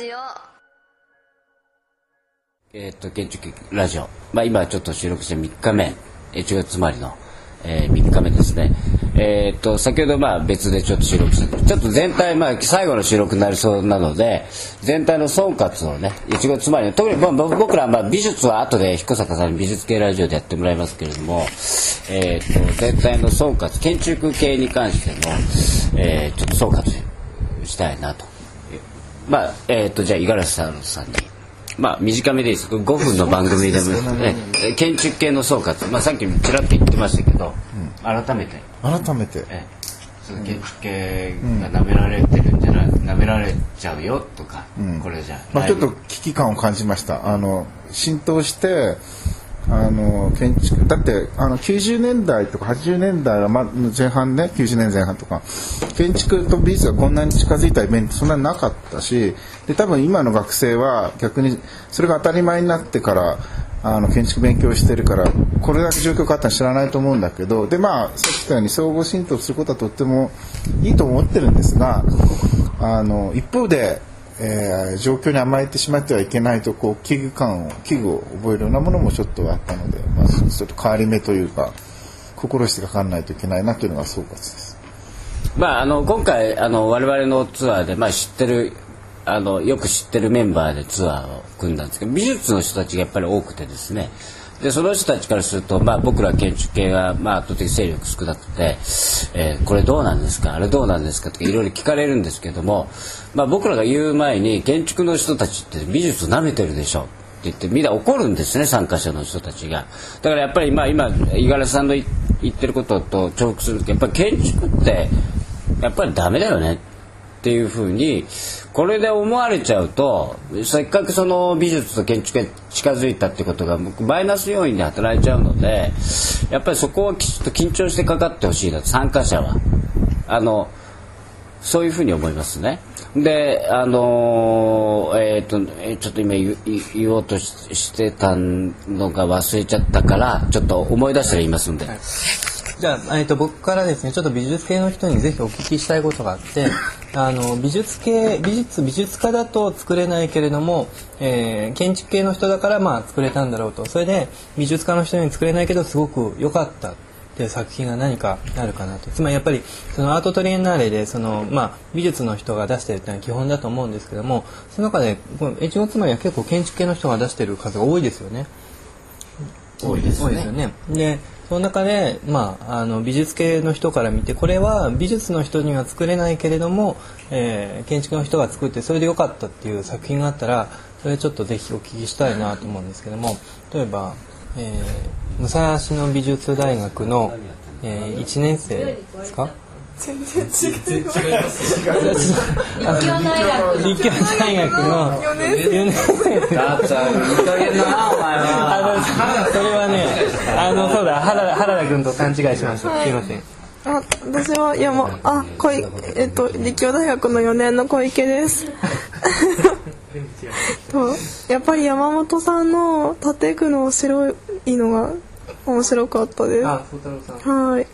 ジオ。えっと建築ラジオ、まあ、今ちょっと収録して3日目。1月まりの、えー、3日目ですね。えーっと先ほどまあ別でちょっと収録してちょっと全体、まあ、最後の収録になりそうなので全体の総括をね1月まりの特に、まあ、僕ら、まあ、美術は後で彦坂さんに美術系ラジオでやってもらいますけれども、えーっと全体の総括建築系に関しての、えーちょっと総括したいなと。まあえーっとじゃあ五十嵐さんさんに。まあ短めでいいです。5分の番組でも、ええ建築系の総括、まあさっきちらっと言ってましたけど、改めて、改めて。ええ。その建築系が舐められてるんじゃない、舐められちゃうよとか、これじゃまあ、ちょっと危機感を感じました。あの浸透してあの建築だってあの90年代とか80年代は、前半ね90年前半とか建築と美術がこんなに近づいたイベントそんなになかったしで多分今の学生は逆にそれが当たり前になってからあの建築勉強してるからこれだけ状況が変わったの知らないと思うんだけどでまあさっき言ったように相互浸透することはとってもいいと思ってるんですがあの一方でえー状況に甘えてしまってはいけないとこう危惧感を危惧を覚えるようなものもちょっとあったので、まあ、ちょっと変わり目というか心してかかんないといけないなというのが総括です。まあ、あの今回あの我々のツアーで、まあ、知ってるあのよく知ってるメンバーでツアーを組んだんですけど美術の人たちがやっぱり多くてですねでその人たちからすると、まあ、僕ら建築系は、まあ、圧倒的勢力少なくて、えーこれどうなんですかあれどうなんですかとかいろいろ聞かれるんですけども、まあ、僕らが言う前に建築の人たちって美術舐めてるでしょって言ってみんな怒るんですね参加者の人たちが。だからやっぱり、まあ、今五十嵐さんの言ってることと重複するとやっぱり建築ってやっぱりダメだよね。っっていうふうにこれで思われちゃうとせっかくその美術と建築が近づいたってことがマイナス要因で働いちゃうのでやっぱりそこをきちっと緊張してかかってほしいな参加者は。あのそういうふうに思いますね。で、あのーえっ、と、えちょっと今言言おうとしてたのが忘れちゃったから、ちょっと思い出したら言いますんで。じゃあ、えっと僕からですねちょっと美術系の人にぜひお聞きしたいことがあってあの美術系美術美術家だと作れないけれども、えー建築系の人だからまあ作れたんだろうとそれで美術家の人に作れないけどすごく良かったっていう作品が何かあるかなとつまりやっぱりそのアートトリエンナーレでその、まあ、美術の人が出してるっていうのは基本だと思うんですけどもその中でこの越後つまりは結構建築系の人が出してる数が多いですよね。多いです多いですよね。でその中で、まあ、あの美術系の人から見てこれは美術の人には作れないけれども、えー建築の人が作ってそれで良かったっていう作品があったらそれちょっとぜひお聞きしたいなと思うんですけども例えば、えー武蔵野美術大学の、え1年生ですか？全然違う。あの立教大学の4年生。だったら、いい加減だな、あのそれはねあのそうだ原田原田君と勘違いしましたすいません。あ、私は山あ小いえっと立教大学の4年の小池です。とやっぱり山本さんの建具の白いのが面白かったです。あ宗太郎さん。はい。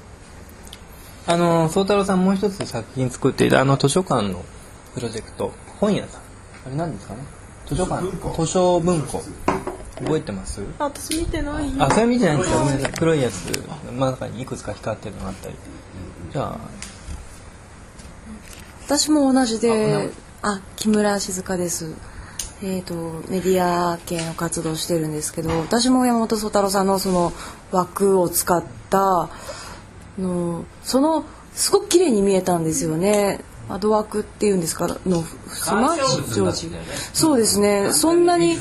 あの宗太郎さんもう一つ作品作っていたあの図書館のプロジェクト本屋さん。あれ何ですかね？図書館。図書文庫覚えてます？あ私見てない。あそれ見てないんですか？ごめんなさい黒いやつ真ん中にいくつか光ってるのがあったりじゃあ私も同じで、あ、木村静香です。えっ、とメディア系の活動をしてるんですけど、私も山本宗太郎さんのその枠を使ったのそのすごく綺麗に見えたんですよね。窓枠っていうんですか？のスマージョージ。そうですね。そんなに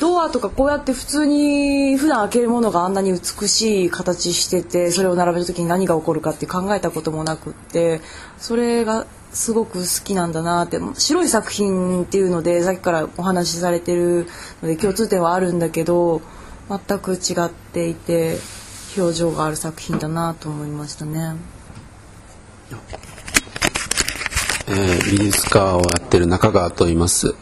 ドアとかこうやって普通に普段開けるものがあんなに美しい形しててそれを並べる時に何が起こるかって考えたこともなくってそれがすごく好きなんだなって白い作品っていうのでさっきからお話しされてるので共通点はあるんだけど全く違っていて表情がある作品だなと思いましたね。えー美術家をやってる中川と言います、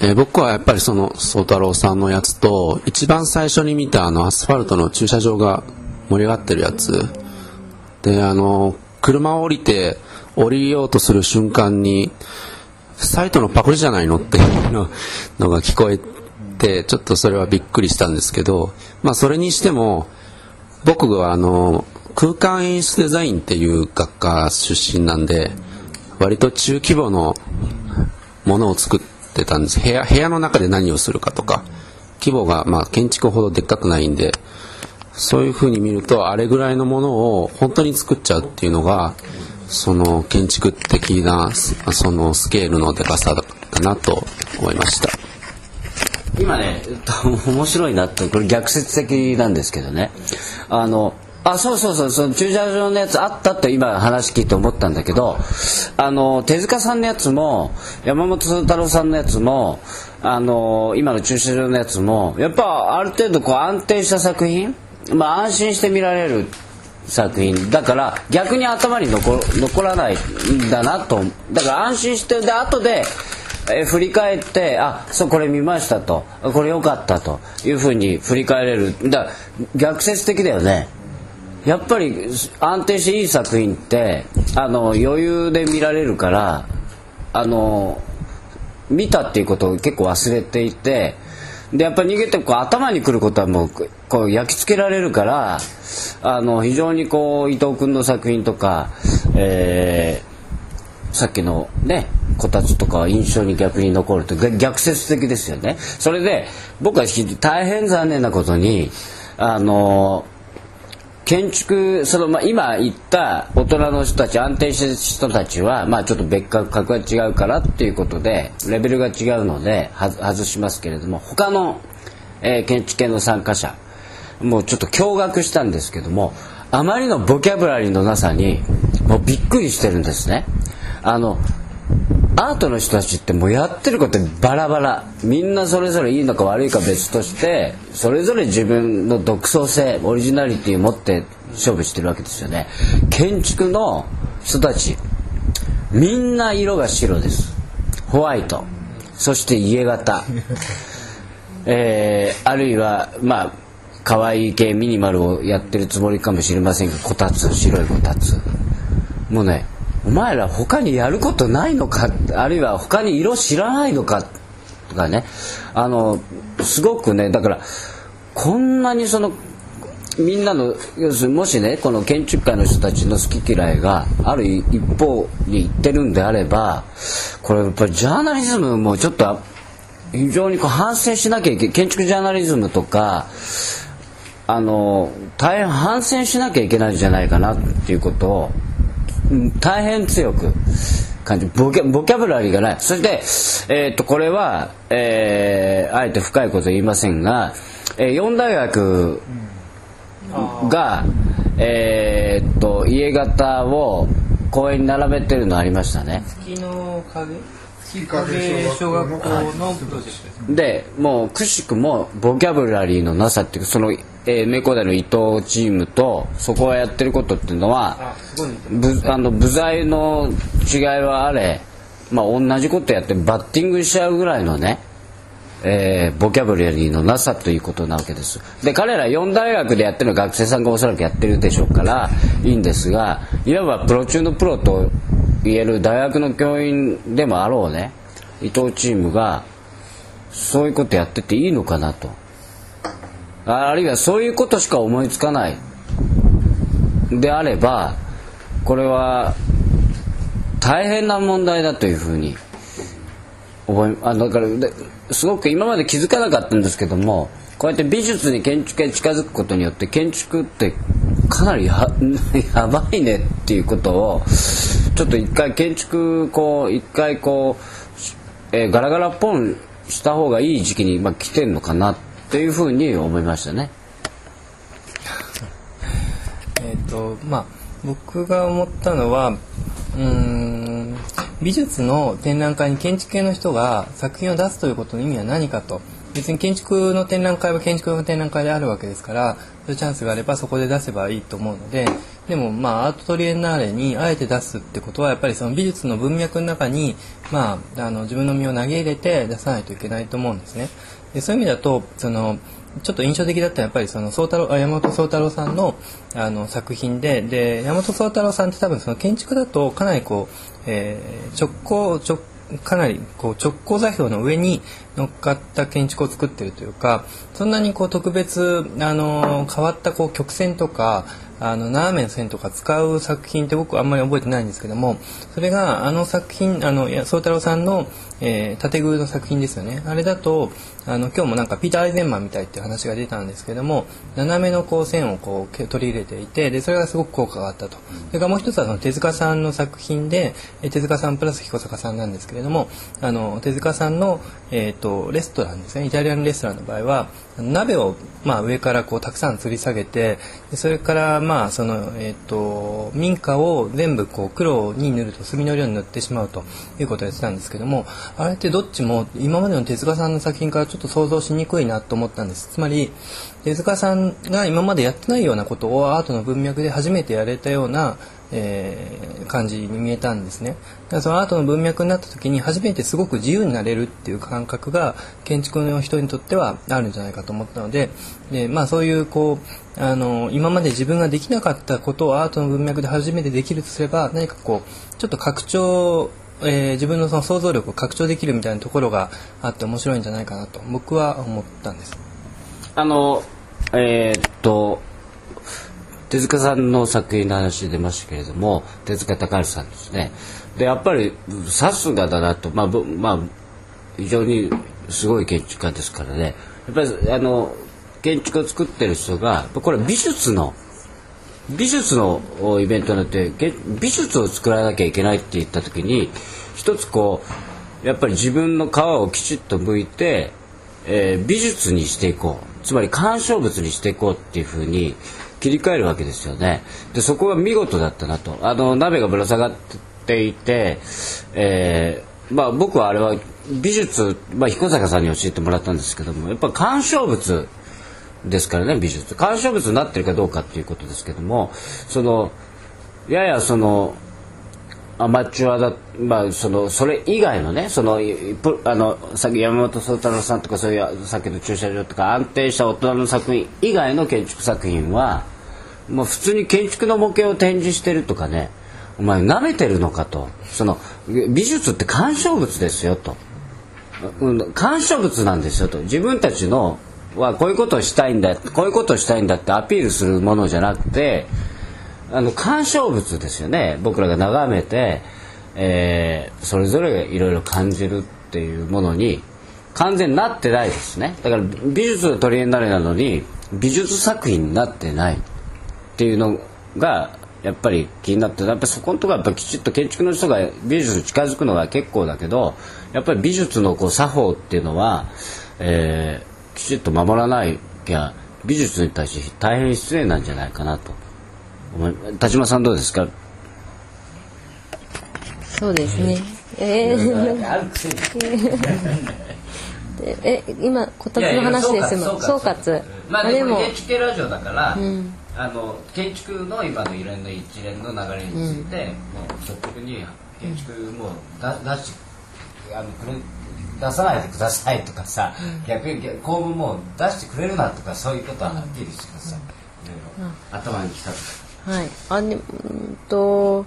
えー僕はやっぱりその宗太郎さんのやつと一番最初に見たあのアスファルトの駐車場が盛り上がってるやつ。であの車を降りて降りようとする瞬間にサイトのパクリじゃないのっていうのが聞こえてちょっとそれはびっくりしたんですけど、まあ、それにしても僕はあの空間演出デザインっていう学科出身なんで割と中規模のものを作ってたんです。部屋部屋の中で何をするかとか。規模がまあ建築ほどでっかくないんで。そういうふうに見るとあれぐらいのものを本当に作っちゃうっていうのがその建築的なそのスケールのでかさだなと思いました。今ね面白いなってこれ逆説的なんですけどね。あのあそうそうそうその駐車場のやつあったって今話聞いて思ったんだけどあの手塚さんのやつも山本太郎さんのやつもあの今の駐車場のやつもやっぱある程度こう安定した作品まあ安心して見られる作品だから逆に頭に残残らないんだなとだから安心してで後でえ振り返ってあそうこれ見ましたとこれ良かったというふうに振り返れる。だ逆説的だよね。やっぱり安定していい作品ってあの余裕で見られるからあの見たっていうことを結構忘れていてでやっぱり逃げてこう頭にくることはもうこう焼き付けられるからあの非常にこう伊藤君の作品とか、えー、さっきのねこたつとかは印象に逆に残ると逆説的ですよね。それで僕は大変残念なことにあの建築その、まあ、今言った大人の人たち安定してる人たちは、まあ、ちょっと別格格が違うからっていうことでレベルが違うので外しますけれども他の、えー、建築系の参加者もうちょっと驚愕したんですけどもあまりのボキャブラリーのなさにもうびっくりしてるんですね。あのアートの人たちってもうやってることバラバラ。みんなそれぞれいいのか悪いか別としてそれぞれ自分の独創性オリジナリティを持って勝負してるわけですよね。建築の人たちみんな色が白です。ホワイト。そして家型。えー、あるいはまあ可愛い系ミニマルをやってるつもりかもしれませんがこたつ白いこたつ。もうねお前ら他にやることないのかあるいは他に色知らないのかとかね。あのすごくねだからこんなにそのみんなの要するにもしねこの建築界の人たちの好き嫌いがある一方に行ってるんであればこれやっぱりジャーナリズムもちょっと非常にこう反省しなきゃいけない建築ジャーナリズムとかあの大変反省しなきゃいけないんじゃないかなっていうことを大変強く感じボキャボキャブラリーがない。そして、えー、っとこれは、えー、あえて深いこと言いませんが、えー、4大学が、えー、っと家型を公園に並べてるのありましたね。月の影？小学校のプロジェクトでもうくしくもボキャブラリーのなさっていうそのえー、名工大の伊藤チームとそこがやってることっていうのはぶあの部材の違いはあれ、まあ、同じことやってバッティングしちゃうぐらいのね、えー、ボキャブラリーのなさということなわけです。で彼ら4大学でやってる学生さんがおそらくやってるでしょうからいいんですがいわばプロ中のプロと言える大学の教員でもあろうね伊藤チームがそういうことやってていいのかなと。あるいはそういうことしか思いつかないであればこれは大変な問題だというふうに思いあだからすごく今まで気づかなかったんですけどもこうやって美術に建築へ近づくことによって建築ってかなり やばいねっていうことをちょっと一回建築こう一回こう、えー、ガラガラポンした方がいい時期に、まあ、来てんのかなっていうふうに思いましたね。えっとまあ僕が思ったのはうん美術の展覧会に建築系の人が作品を出すということの意味は何かと別に建築の展覧会は建築の展覧会であるわけですからそういうチャンスがあればそこで出せばいいと思うのででもまあアートトリエンナーレにあえて出すってことはやっぱりその美術の文脈の中にまああの自分の身を投げ入れて出さないといけないと思うんですね。でそういう意味だとそのちょっと印象的だったのはやっぱりその宗太郎山本宗太郎さんのあの作品でで山本宗太郎さんって多分その建築だとかなりこう、えー、直行直かなりこう直行座標の上に乗っかった建築を作ってるというかそんなにこう特別あの変わったこう曲線とかあの斜めの線とか使う作品って僕あんまり覚えてないんですけどもそれがあの作品あの宗太郎さんの、えー、縦宮の作品ですよね。あれだとあの今日もなんかピーター・アイゼンマンみたいっていう話が出たんですけども斜めのこう線をこう取り入れていてでそれがすごく効果があったと。それからもう一つはその手塚さんの作品で手塚さんプラス彦坂さんなんですけれどもあの手塚さんの、えー、とレストランですね。イタリアンレストランの場合は鍋を、まあ、上からこうたくさん吊り下げてでそれからまあその、えーと、民家を全部こう黒に塗ると墨の色に塗ってしまうということをやってたんですけどもあれってどっちも今までの手塚さんの作品からちょっと想像しにくいなと思ったんです。つまり手塚さんが今までやってないようなことをアートの文脈で初めてやれたようなえー、感じに見えたんですね。だからそのアートの文脈になった時に初めてすごく自由になれるっていう感覚が建築の人にとってはあるんじゃないかと思ったのでで、まあ、そういうこうあの今まで自分ができなかったことをアートの文脈で初めてできるとすれば何かこうちょっと拡張えー、自分のその想像力を拡張できるみたいなところがあって面白いんじゃないかなと僕は思ったんです。あのえー、っと手塚さんの作品の話出ましたけれども手塚隆治さんですね。でやっぱりさすがだなとまあまあ非常にすごい建築家ですからね。やっぱりあの建築を作ってる人がこれ美術の美術のイベントになって美術を作らなきゃいけないって言った時に一つこうやっぱり自分の皮をきちっと向いて、えー、美術にしていこう。つまり鑑賞物にしていこうっていうふうに切り替えるわけですよね。でそこは見事だったなと。あの鍋がぶら下がっていて、えー、まあ僕はあれは美術、まあ、彦坂さんに教えてもらったんですけどもやっぱ鑑賞物ですからね美術鑑賞物になってるかどうかっていうことですけどもそのややそのアマチュアだ、まあ、そのそれ以外のねそのあのさっき山本宗太郎さんとかそういうさっきの駐車場とか安定した大人の作品以外の建築作品はもう普通に建築の模型を展示してるとかねお前なめてるのかと。その美術って鑑賞物ですよと、うん、鑑賞物なんですよと。自分たちのはこういうことをしたいんだこういうことをしたいんだってアピールするものじゃなくてあの鑑賞物ですよね。僕らが眺めて、えー、それぞれいろいろ感じるっていうものに完全になってないですね。だから美術の取り柄になれなのに美術作品になってないっていうのがやっぱり気になってやっぱそこのところはやっぱきちっと建築の人が美術に近づくのが結構だけどやっぱり美術のこう作法っていうのは、えー、きちっと守らないきゃ美術に対して大変失礼なんじゃないかなと。田島さんどうですか？そうですね。えー、え今こたつの話ですよ。総括。まあでも建築ラジオだから、うん、あの建築の今の一連の一連の流れについて、うん、もう率直に建築もだ出しあのくれ出さないでくださいとかさ、うん、逆に公務も出してくれるなとかそういうことははっきりしてください、うん、頭にきたとか。はい。あでうんと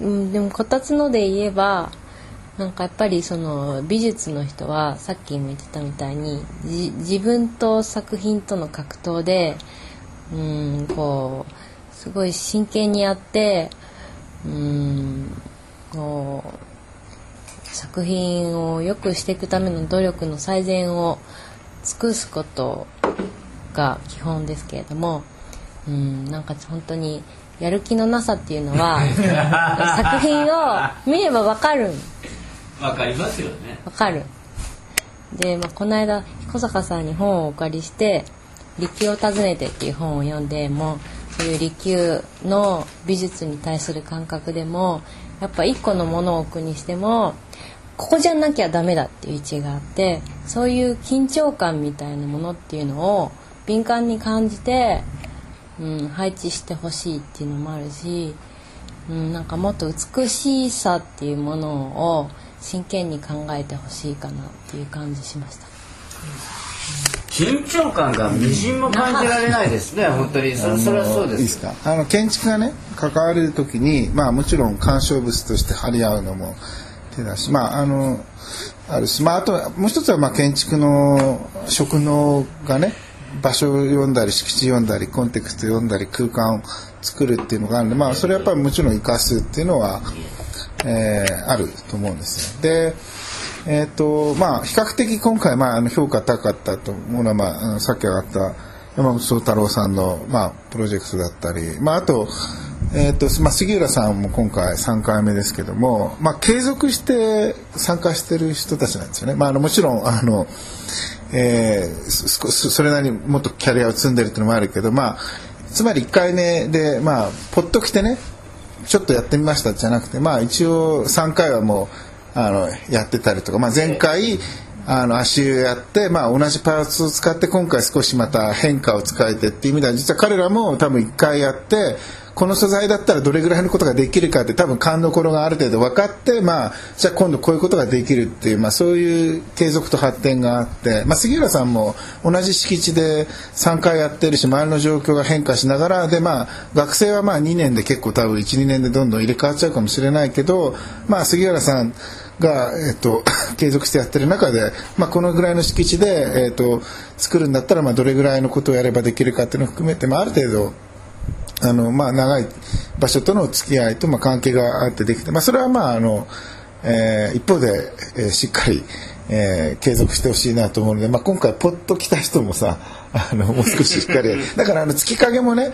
うんでもこたつので言えばなんかやっぱりその美術の人はさっきも言ってたみたいに自分と作品との格闘でうんこうすごい真剣にやってうんこう作品を良くしていくための努力の最善を尽くすことが基本ですけれどもうんなんか本当にやる気のなさっていうのは 作品を見ればわかる。わかりますよね。わかる。で、まあ、この間彦坂さんに本をお借りして「利休を訪ねて」っていう本を読んでもそういう利休の美術に対する感覚でもやっぱ一個のものを置くにしてもここじゃなきゃダメだっていう位置があってそういう緊張感みたいなものっていうのを敏感に感じてうん、配置してほしいっていうのもあるし、うん、なんかもっと美しさっていうものを真剣に考えてほしいかなっていう感じしました。緊張感がみじんも感じられないですね、本当にそそれはそうです。いいですか？あの建築がね関わる時にまあもちろん鑑賞物として張り合うのも手だしまああのあるしまああとはもう一つはまあ建築の職能がね場所を読んだり敷地読んだりコンテクスト読んだり空間を作るっていうのがあるんでまあそれはやっぱりもちろん生かすっていうのは、えーあると思うんですよ。でえーとまあ、比較的今回、まあ、あの評価高かったと思うのは、まあ、さっき上がった山本宗太郎さんの、まあ、プロジェクトだったり、まあ、あと,、えーとまあ、杉浦さんも今回3回目ですけども、まあ、継続して参加してる人たちなんですよね。まあ、あのもちろんあの、えーそれなりにもっとキャリアを積んでるっていうのもあるけど、まあ、つまり1回目で、まあ、ポッと来てねちょっとやってみましたじゃなくて、まあ、一応3回はもうあのやってたりとか、まあ、前回あの足湯やって、まあ、同じパーツを使って今回少しまた変化を使えてっていう意味では実は彼らも多分1回やってこの素材だったらどれぐらいのことができるかって多分勘どころがある程度分かって、まあ、じゃあ今度こういうことができるっていう、まあ、そういう継続と発展があって、まあ、杉浦さんも同じ敷地で3回やってるし周りの状況が変化しながらで、まあ、学生はまあ2年で結構多分12年でどんどん入れ替わっちゃうかもしれないけど、まあ、杉浦さんが、えっと、継続してやってる中で、まあ、このぐらいの敷地で、えっと、作るんだったら、まあ、どれぐらいのことをやればできるかっていうのを含めて、まあ、ある程度あの、まあ、長い場所との付き合いと、まあ、関係があってできて、まあ、それはまああの、えー一方で、えーしっかり、えー継続してほしいなと思うので、まあ、今回ポッと来た人もさあのもう少ししっかり。だからあの月影もね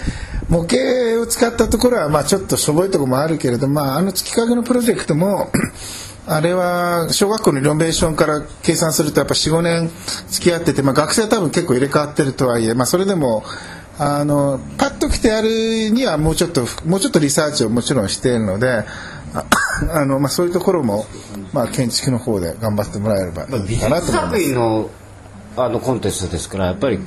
模型を使ったところはまあちょっとしょぼいところもあるけれど、まあ、あの月影のプロジェクトも あれは小学校のリノベーションから計算するとやっぱ45年付き合ってて、まあ、学生は多分結構入れ替わってるとはいえ、まあ、それでもあのパッと来てやるにはもうちょっともうちょっとリサーチをもちろんしているのであの、まあ、そういうところも、まあ、建築の方で頑張ってもらえればいいかなと思いま作。品のあのコンテストですからやっぱり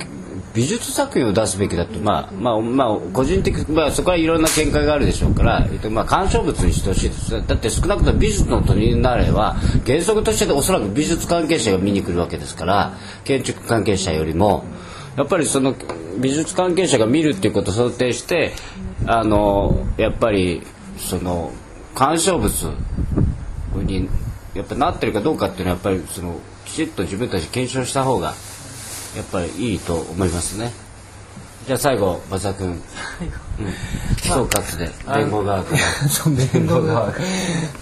美術作品を出すべきだとまあまあまあ個人的まあそこはいろんな見解があるでしょうから、えっとまあ鑑賞物にしてほしいですだって少なくとも美術のトリエンナーレは原則としておそらく美術関係者が見に来るわけですから建築関係者よりもやっぱりその美術関係者が見るっていうことを想定してあのやっぱりその鑑賞物にやっぱなってるかどうかっていうのはやっぱりそのきちっと自分たち検証した方がやっぱりいいと思いますね。じゃあ最後馬沢君、うん、総括で弁護側から。弁護側ま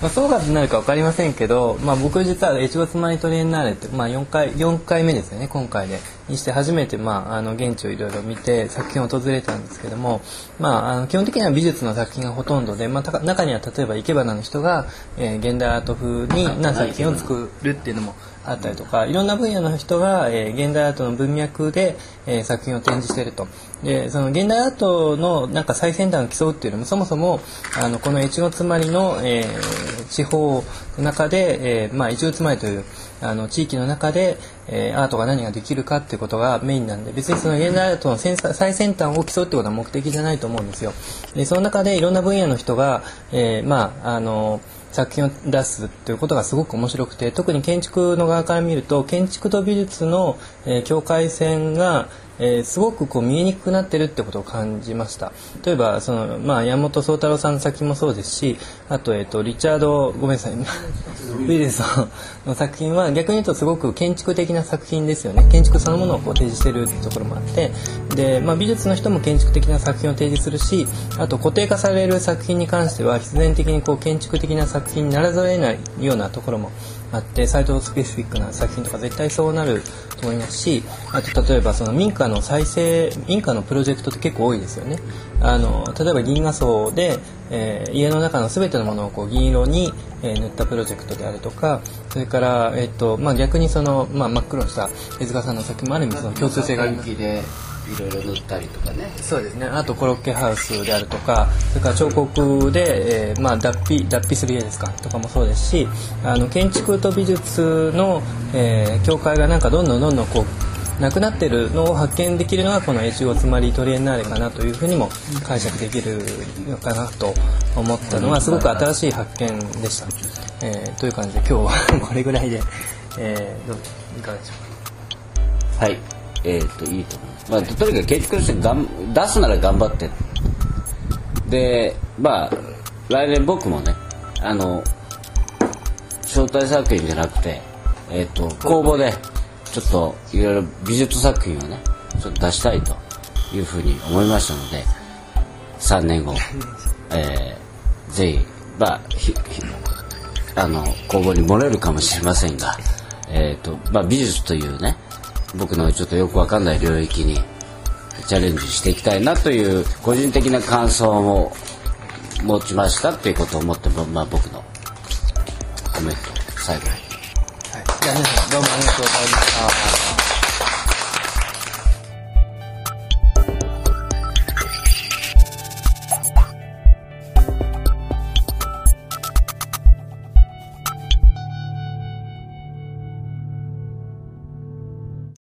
あ総括になるか分かりませんけど、まあ、僕実は越後妻にトリエンナーレって、まあ、4, 回4回目ですよね今回でにして初めて、まあ、あの現地をいろいろ見て作品を訪れたんですけども、まあ、あの基本的には美術の作品がほとんどで、まあ、中には例えば生け花の人が、えー現代アート風にな作品を作るっていうのもあったりとかいろんな分野の人が、えー現代アートの文脈で、えー作品を展示してると。でその現代アートのなんか最先端を競うっていうのもそもそもあのこの越後妻有の、えー地方の中で、えーまあ、越後妻有というあの地域の中で、えーアートが何ができるかっていうことがメインなんで別にその現代アートの先最先端を競うってことは目的じゃないと思うんですよ。でその中でいろんな分野の人が、えーまああの作品を出すということがすごく面白くて特に建築の側から見ると建築と美術の、えー境界線が、えーすごくこう見えにくくなってるってことを感じました。例えばその、まあ、山本宗太郎さんの作品もそうですしあと,、えー、とリチャードごめんなさい。ウィルソンの作品は逆に言うとすごく建築的な作品ですよね。建築そのものをこう提示してるところもあって。で、まあ、美術の人も建築的な作品を提示するしあと固定化される作品に関しては必然的にこう建築的な作品にならざるを得ないようなところもあってサイトスペシフィックな作品とか絶対そうなると思いますしあと例えばその民家の再生民家のプロジェクトって結構多いですよね。あの例えば銀河層で、えー家の中の全てのものをこう銀色に、えー塗ったプロジェクトであるとかそれから、えっとまあ、逆にその、まあ、真っ黒にした手塚さんの作品もある意味その共通性がありまいろいろ塗ったりとかね。そうですね。あとコロッケハウスであるとかそれから彫刻で、えーまあ、脱皮脱皮する家ですか？とかもそうですしあの建築と美術の、えー境界がなんかどんどんどんどんこうなくなってるのを発見できるのがこの越後つまりトリエンナーレかなというふうにも解釈できるのかなと思ったのはすごく新しい発見でした。えーという感じで今日は これぐらいで、えーどういかがでしょう？かはい。えっ、と、いいと思います。まあ、とにかく建築としてがん出すなら頑張って。で、まあ、来年僕もね、あの、招待作品じゃなくて、えー、と公募でちょっといろいろ美術作品をねちょっと出したいというふうに思いましたので3年後、えー、ぜひまあひひあの公募に漏れるかもしれませんが、えーとまあ、美術というね僕のちょっとよくわかんない領域にチャレンジしていきたいなという個人的な感想を持ちましたっていうことを思って、まあ、僕のコメント最後に。はい、じゃあ皆さんど